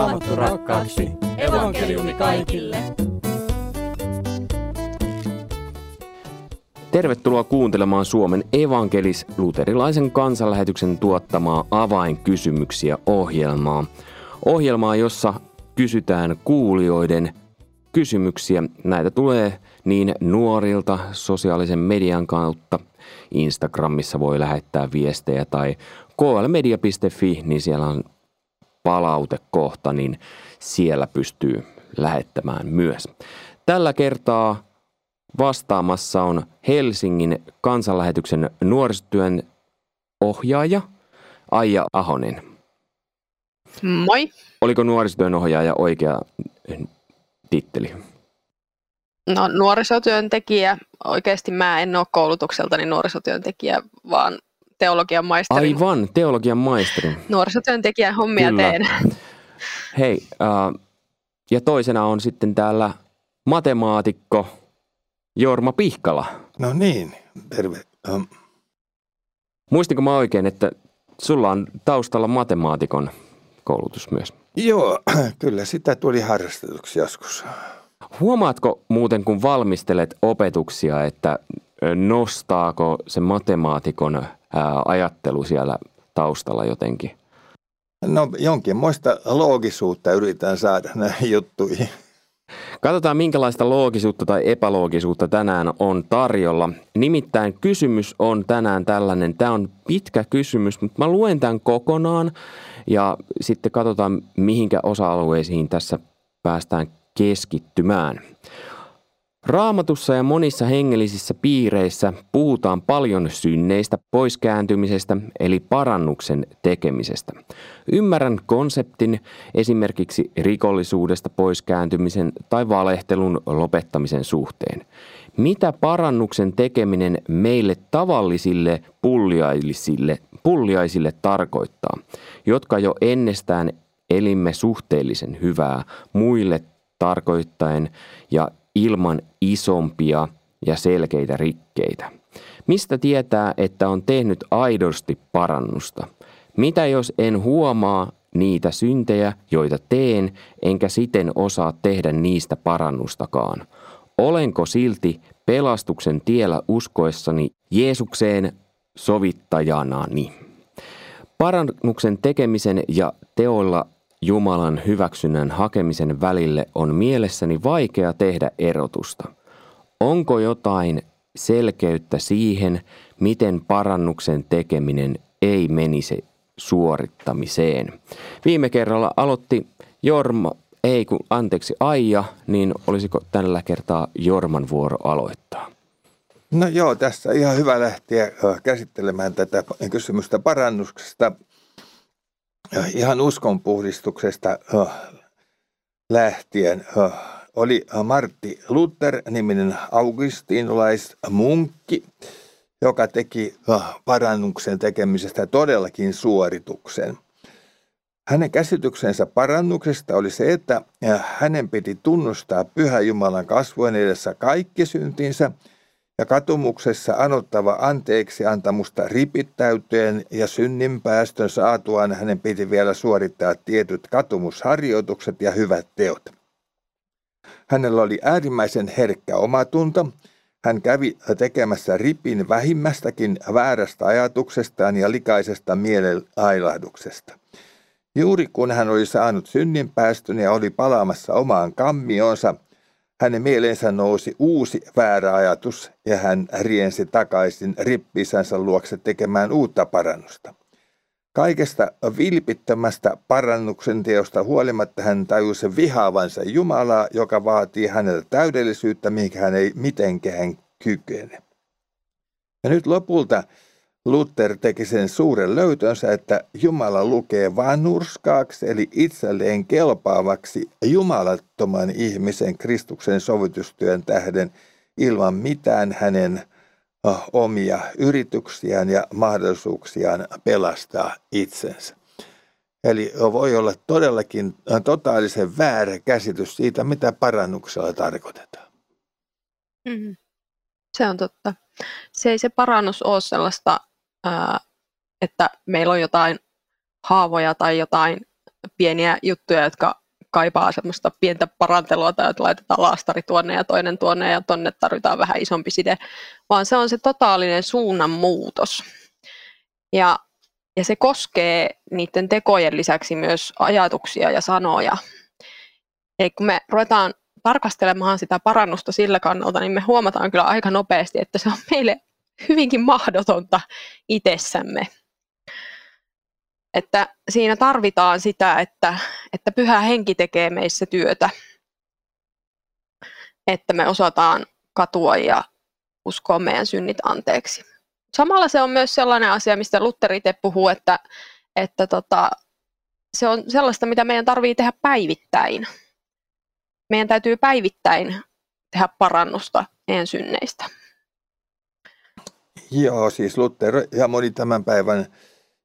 Raamattu rakkaaksi. Evankeliumi kaikille. Tervetuloa kuuntelemaan Suomen evankelis-luterilaisen kansanlähetyksen tuottamaa avainkysymyksiä ohjelmaa. Ohjelmaa, jossa kysytään kuulijoiden kysymyksiä. Näitä tulee niin nuorilta sosiaalisen median kautta. Instagramissa voi lähettää viestejä tai klmedia.fi, niin siellä on palautekohta, niin siellä pystyy lähettämään myös. Tällä kertaa vastaamassa on Helsingin kansanlähetyksen nuorisotyön ohjaaja Aija Ahonen. Moi. Oliko nuorisotyön ohjaaja oikea titteli? No nuorisotyöntekijä. Oikeasti mä en ole koulutukseltani nuorisotyöntekijä, vaan teologian maisteri. Aivan, teologian maisteri. Nuorisotyöntekijän hommia Kyllä. teen. Hei, äh, ja toisena on sitten täällä matemaatikko Jorma Pihkala. No niin, terve. Um. Muistinko mä oikein, että sulla on taustalla matemaatikon koulutus myös? Joo, kyllä sitä tuli harrastetuksi joskus. Huomaatko muuten, kun valmistelet opetuksia, että nostaako se matemaatikon ajattelu siellä taustalla jotenkin? No jonkinmoista loogisuutta yritetään saada näihin juttuihin. Katsotaan, minkälaista loogisuutta tai epäloogisuutta tänään on tarjolla. Nimittäin kysymys on tänään tällainen, tämä on pitkä kysymys, mutta mä luen tämän kokonaan ja sitten katsotaan, mihinkä osa-alueisiin tässä päästään keskittymään. Raamatussa ja monissa hengellisissä piireissä puhutaan paljon synneistä poiskääntymisestä eli parannuksen tekemisestä. Ymmärrän konseptin esimerkiksi rikollisuudesta poiskääntymisen tai valehtelun lopettamisen suhteen. Mitä parannuksen tekeminen meille tavallisille pulliaisille, pulliaisille tarkoittaa, jotka jo ennestään elimme suhteellisen hyvää muille tarkoittaen ja ilman isompia ja selkeitä rikkeitä. Mistä tietää, että on tehnyt aidosti parannusta? Mitä jos en huomaa niitä syntejä, joita teen, enkä siten osaa tehdä niistä parannustakaan? Olenko silti pelastuksen tiellä uskoessani Jeesukseen sovittajanani? Parannuksen tekemisen ja teoilla Jumalan hyväksynnän hakemisen välille on mielessäni vaikea tehdä erotusta. Onko jotain selkeyttä siihen, miten parannuksen tekeminen ei menisi suorittamiseen? Viime kerralla aloitti Jorma, ei kun anteeksi Aija, niin olisiko tällä kertaa Jorman vuoro aloittaa? No joo, tässä ihan hyvä lähteä käsittelemään tätä kysymystä parannuksesta ihan uskonpuhdistuksesta lähtien oli Martti Luther-niminen augustinolaismunkki, joka teki parannuksen tekemisestä todellakin suorituksen. Hänen käsityksensä parannuksesta oli se, että hänen piti tunnustaa Pyhä Jumalan kasvojen edessä kaikki syntinsä – ja katumuksessa anottava anteeksi antamusta ripittäytyen ja synnin päästön saatuaan hänen piti vielä suorittaa tietyt katumusharjoitukset ja hyvät teot. Hänellä oli äärimmäisen herkkä omatunto. Hän kävi tekemässä ripin vähimmästäkin väärästä ajatuksestaan ja likaisesta mielen ailahduksesta. Juuri kun hän oli saanut synninpäästön ja oli palaamassa omaan kammionsa – hänen mieleensä nousi uusi väärä ajatus ja hän riensi takaisin rippisänsä luokse tekemään uutta parannusta. Kaikesta vilpittömästä parannuksen teosta huolimatta hän tajusi vihaavansa Jumalaa, joka vaatii häneltä täydellisyyttä, mihin hän ei mitenkään kykene. Ja nyt lopulta Luther teki sen suuren löytönsä, että Jumala lukee vanurskaaksi eli itselleen kelpaavaksi jumalattoman ihmisen Kristuksen sovitustyön tähden ilman mitään hänen omia yrityksiään ja mahdollisuuksiaan pelastaa itsensä. Eli voi olla todellakin totaalisen väärä käsitys siitä, mitä parannuksella tarkoitetaan. Mm. Se on totta. Se ei se parannus ole sellaista että meillä on jotain haavoja tai jotain pieniä juttuja, jotka kaipaa semmoista pientä parantelua tai että laitetaan laastari tuonne ja toinen tuonne ja tonne tarvitaan vähän isompi side, vaan se on se totaalinen suunnanmuutos. Ja, ja se koskee niiden tekojen lisäksi myös ajatuksia ja sanoja. Eli kun me ruvetaan tarkastelemaan sitä parannusta sillä kannalta, niin me huomataan kyllä aika nopeasti, että se on meille hyvinkin mahdotonta itsessämme. Että siinä tarvitaan sitä, että, että pyhä henki tekee meissä työtä, että me osataan katua ja uskoa meidän synnit anteeksi. Samalla se on myös sellainen asia, mistä Luther itse puhuu, että, että tota, se on sellaista, mitä meidän tarvii tehdä päivittäin. Meidän täytyy päivittäin tehdä parannusta meidän synneistä. Joo, siis Luther ja moni tämän päivän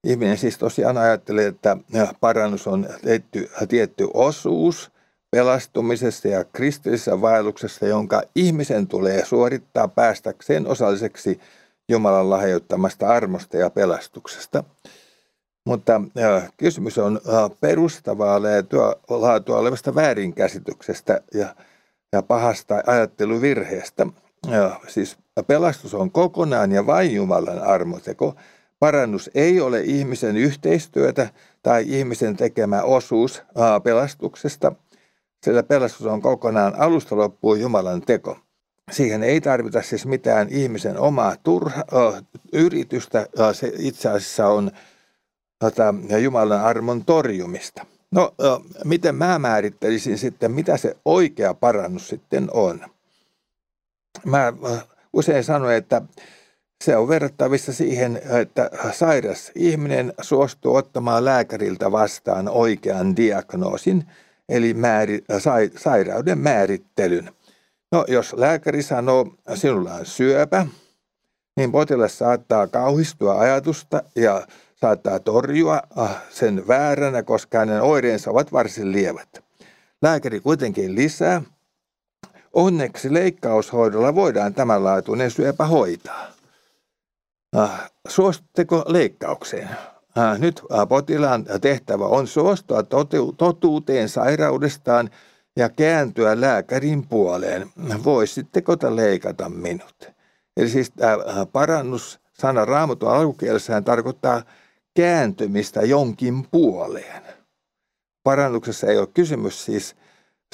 ihminen siis tosiaan ajattelee, että parannus on tietty, tietty osuus pelastumisessa ja kristillisessä vaelluksessa, jonka ihmisen tulee suorittaa päästäkseen osalliseksi Jumalan lahjoittamasta armosta ja pelastuksesta. Mutta kysymys on perustavaa laatua, olevasta väärinkäsityksestä ja, ja pahasta ajatteluvirheestä. Siis pelastus on kokonaan ja vain Jumalan armoteko. Parannus ei ole ihmisen yhteistyötä tai ihmisen tekemä osuus äh, pelastuksesta, sillä pelastus on kokonaan alusta loppuun Jumalan teko. Siihen ei tarvita siis mitään ihmisen omaa turha, äh, yritystä, äh, se itse asiassa on tota, Jumalan armon torjumista. No, miten mä määrittelisin sitten, mitä se oikea parannus sitten on? Mä usein sanon, että se on verrattavissa siihen, että sairas ihminen suostuu ottamaan lääkäriltä vastaan oikean diagnoosin, eli määri, sa, sairauden määrittelyn. No, jos lääkäri sanoo, sinulla on syöpä, niin potilas saattaa kauhistua ajatusta ja saattaa torjua äh, sen vääränä, koska hänen oireensa ovat varsin lievät. Lääkäri kuitenkin lisää, onneksi leikkaushoidolla voidaan tämänlaatuinen syöpä hoitaa. Äh, leikkaukseen? Äh, nyt potilaan tehtävä on suostua totuuteen sairaudestaan ja kääntyä lääkärin puoleen. Voisitteko te leikata minut? Eli siis tämä parannus sana raamatun alkukielessään tarkoittaa kääntymistä jonkin puoleen. Parannuksessa ei ole kysymys siis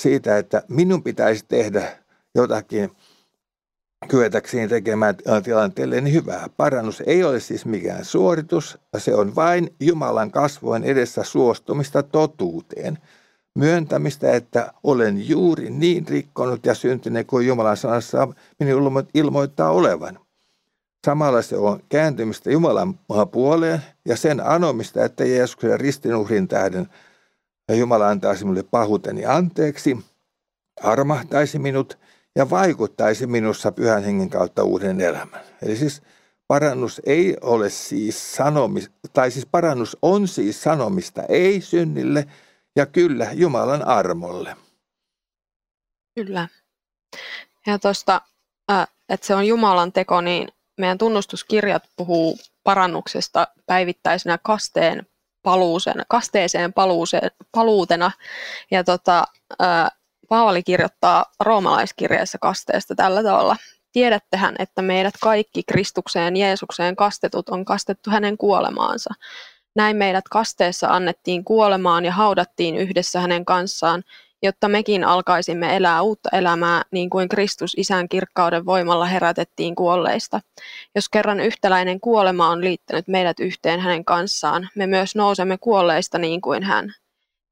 siitä, että minun pitäisi tehdä jotakin kyetäkseen tekemään tilanteelle niin hyvää. Parannus ei ole siis mikään suoritus, se on vain Jumalan kasvojen edessä suostumista totuuteen. Myöntämistä, että olen juuri niin rikkonut ja syntynyt kuin Jumalan sanassa minun ilmoittaa olevan. Samalla se on kääntymistä Jumalan puoleen ja sen anomista, että Jeesuksen ristinuhrin tähden Jumala antaisi minulle pahuuteni anteeksi, armahtaisi minut ja vaikuttaisi minussa pyhän hengen kautta uuden elämän. Eli siis parannus ei ole siis sanomista, tai siis parannus on siis sanomista ei synnille ja kyllä Jumalan armolle. Kyllä. Ja tuosta, että se on Jumalan teko, niin meidän tunnustuskirjat puhuu parannuksesta päivittäisenä kasteen paluuseen, kasteeseen paluuseen, paluutena. Ja tota, Paavali kirjoittaa roomalaiskirjeessä kasteesta tällä tavalla. Tiedättehän, että meidät kaikki Kristukseen Jeesukseen kastetut on kastettu hänen kuolemaansa. Näin meidät kasteessa annettiin kuolemaan ja haudattiin yhdessä hänen kanssaan, jotta mekin alkaisimme elää uutta elämää niin kuin Kristus isän kirkkauden voimalla herätettiin kuolleista. Jos kerran yhtäläinen kuolema on liittänyt meidät yhteen hänen kanssaan, me myös nousemme kuolleista niin kuin hän.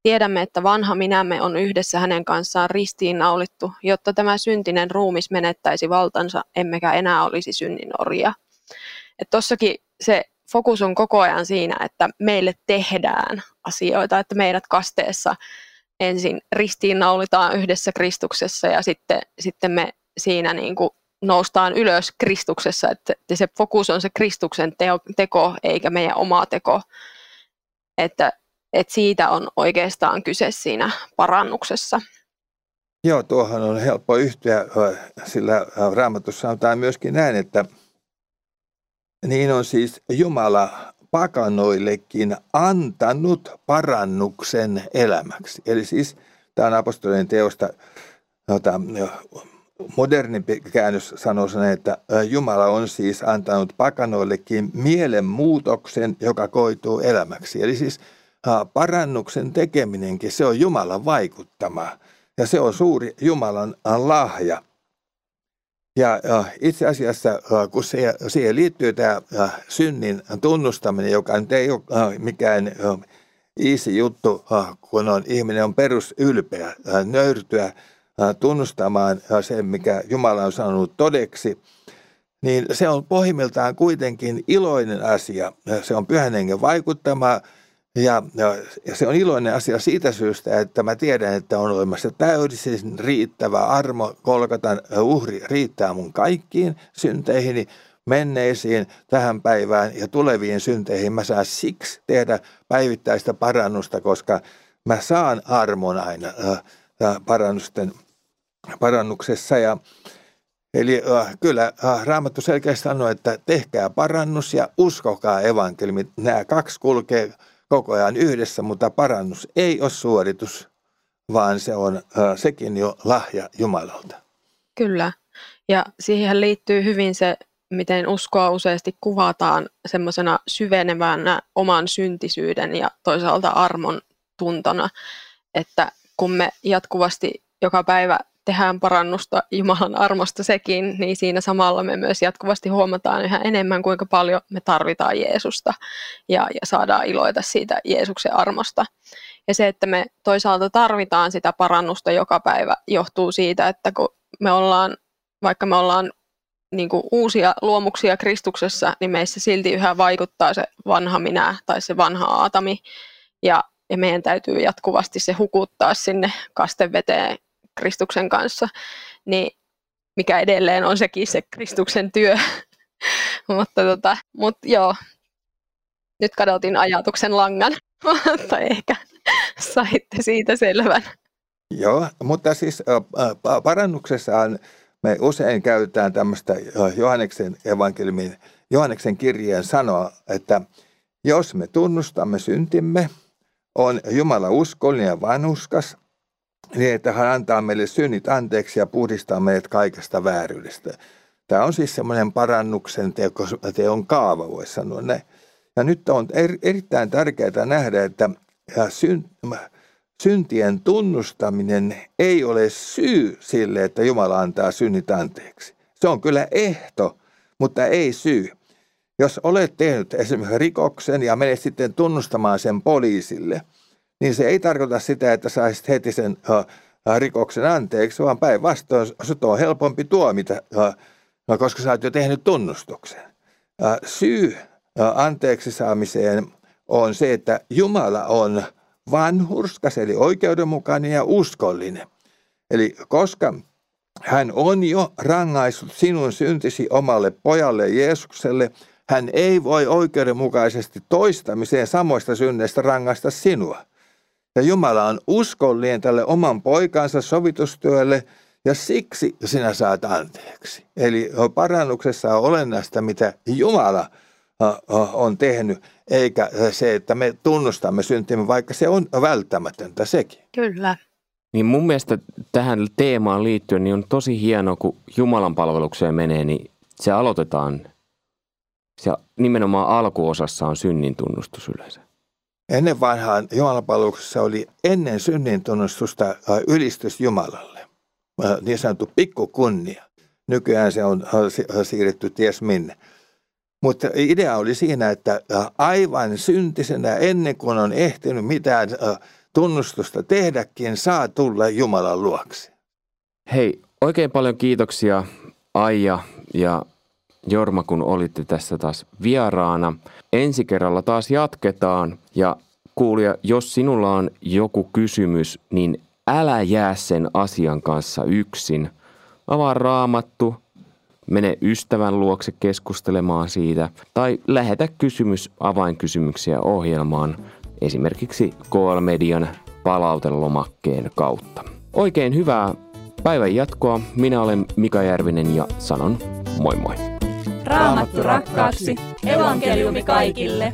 Tiedämme, että vanha minämme on yhdessä hänen kanssaan ristiin naulittu, jotta tämä syntinen ruumis menettäisi valtansa, emmekä enää olisi synnin orja. Tossakin se fokus on koko ajan siinä, että meille tehdään asioita, että meidät kasteessa ensin ristiinnaulitaan yhdessä Kristuksessa ja sitten, sitten me siinä niin kuin noustaan ylös Kristuksessa, että se fokus on se Kristuksen teo, teko eikä meidän oma teko. Että, että siitä on oikeastaan kyse siinä parannuksessa. Joo, tuohon on helppo yhtyä, sillä Raamatussa sanotaan myöskin näin, että niin on siis Jumala pakanoillekin antanut parannuksen elämäksi. Eli siis tämä on apostolien teosta jota, modernimpi käännös sanoo sen, että Jumala on siis antanut pakanoillekin mielenmuutoksen, joka koituu elämäksi. Eli siis parannuksen tekeminenkin, se on Jumalan vaikuttama ja se on suuri Jumalan lahja. Ja itse asiassa, kun se, siihen liittyy tämä synnin tunnustaminen, joka nyt ei ole mikään easy juttu, kun on, ihminen on perusylpeä, nöyrtyä tunnustamaan sen, mikä Jumala on sanonut todeksi, niin se on pohjimmiltaan kuitenkin iloinen asia. Se on pyhän hengen vaikuttama ja, ja se on iloinen asia siitä syystä, että mä tiedän, että on olemassa täydellisen riittävä armo, kolkatan uhri riittää mun kaikkiin synteihini, menneisiin, tähän päivään ja tuleviin synteihin. Mä saan siksi tehdä päivittäistä parannusta, koska mä saan armon aina äh, parannusten, parannuksessa. Ja, eli äh, kyllä äh, Raamattu selkeästi sanoo, että tehkää parannus ja uskokaa evankeliumit. Nämä kaksi kulkee koko ajan yhdessä, mutta parannus ei ole suoritus, vaan se on sekin jo lahja Jumalalta. Kyllä. Ja siihen liittyy hyvin se, miten uskoa useasti kuvataan semmoisena syvenevänä oman syntisyyden ja toisaalta armon tuntona, että kun me jatkuvasti joka päivä tehdään parannusta Jumalan armosta sekin, niin siinä samalla me myös jatkuvasti huomataan yhä enemmän, kuinka paljon me tarvitaan Jeesusta ja, ja saadaan iloita siitä Jeesuksen armosta. Ja se, että me toisaalta tarvitaan sitä parannusta joka päivä, johtuu siitä, että kun me ollaan, vaikka me ollaan niin kuin uusia luomuksia Kristuksessa, niin meissä silti yhä vaikuttaa se vanha minä tai se vanha Aatami. Ja, ja meidän täytyy jatkuvasti se hukuttaa sinne kasteveteen Kristuksen kanssa, niin mikä edelleen on sekin se Kristuksen työ. mutta, tota, mutta joo, nyt kadotin ajatuksen langan, mutta ehkä saitte siitä selvän. Joo, mutta siis parannuksessaan me usein käytetään tämmöistä Johanneksen evankeliumin, Johanneksen kirjeen sanoa, että jos me tunnustamme syntimme, on Jumala uskollinen ja vanhuskas – niin, että hän antaa meille synnit anteeksi ja puhdistaa meidät kaikesta vääryydestä. Tämä on siis semmoinen parannuksen teon kaava, voisi sanoa näin. Ja nyt on erittäin tärkeää nähdä, että syntien tunnustaminen ei ole syy sille, että Jumala antaa synnit anteeksi. Se on kyllä ehto, mutta ei syy. Jos olet tehnyt esimerkiksi rikoksen ja menet sitten tunnustamaan sen poliisille – niin se ei tarkoita sitä, että saisit heti sen uh, rikoksen anteeksi, vaan päinvastoin sut on helpompi tuomita, uh, koska sä oot jo tehnyt tunnustuksen. Syy anteeksi saamiseen on se, että Jumala on vanhurskas, eli oikeudenmukainen ja uskollinen. Eli koska hän on jo rangaissut sinun syntisi omalle pojalle Jeesukselle, hän ei voi oikeudenmukaisesti toistamiseen samoista synneistä rangaista sinua. Ja Jumala on uskollinen tälle oman poikansa sovitustyölle ja siksi sinä saat anteeksi. Eli parannuksessa on olennaista, mitä Jumala on tehnyt, eikä se, että me tunnustamme syntimme, vaikka se on välttämätöntä sekin. Kyllä. Niin mun mielestä tähän teemaan liittyen niin on tosi hienoa, kun Jumalan palvelukseen menee, niin se aloitetaan, se nimenomaan alkuosassa on synnin tunnustus yleensä. Ennen vanhaan jumalapalveluksessa oli ennen synnin tunnustusta ylistys Jumalalle, niin sanottu pikkukunnia. Nykyään se on siirretty ties minne. Mutta idea oli siinä, että aivan syntisenä ennen kuin on ehtinyt mitään tunnustusta tehdäkin, saa tulla Jumalan luokse. Hei, oikein paljon kiitoksia Aija ja Jorma, kun olitte tässä taas vieraana. Ensi kerralla taas jatketaan ja kuulija, jos sinulla on joku kysymys, niin älä jää sen asian kanssa yksin. Avaa raamattu, mene ystävän luokse keskustelemaan siitä tai lähetä kysymys avainkysymyksiä ohjelmaan esimerkiksi KL-median palautelomakkeen kautta. Oikein hyvää päivän jatkoa. Minä olen Mika Järvinen ja sanon moi moi. Raamattu rakkaaksi. Evankeliumi kaikille.